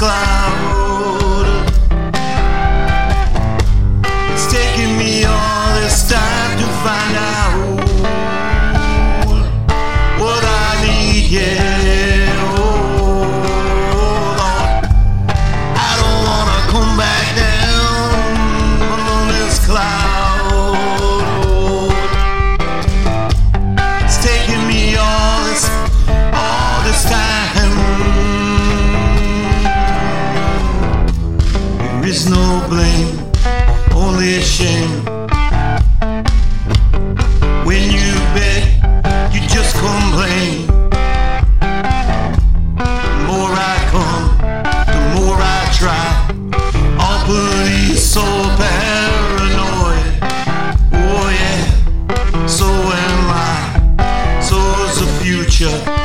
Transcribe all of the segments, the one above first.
from is no blame, only a shame. When you beg, you just complain. The more I come, the more I try. All police so paranoid. Oh yeah, so am I. So's the future.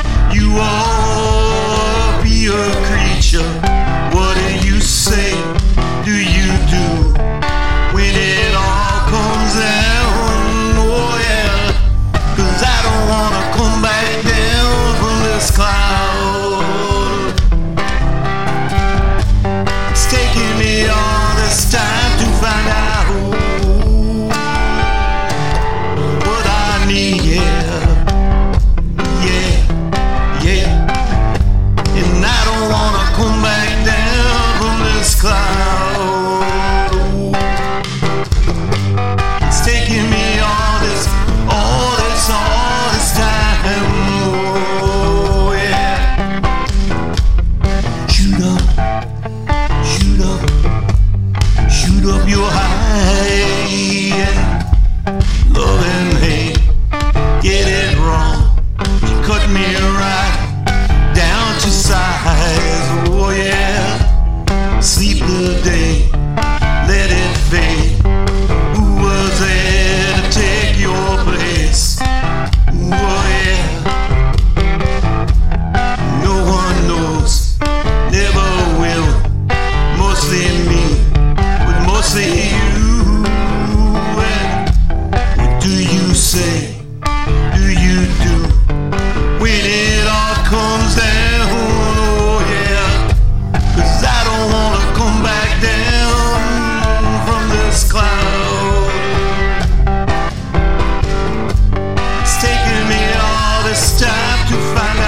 and get it wrong. Cut me right down to size. Oh yeah, sleep the day. to find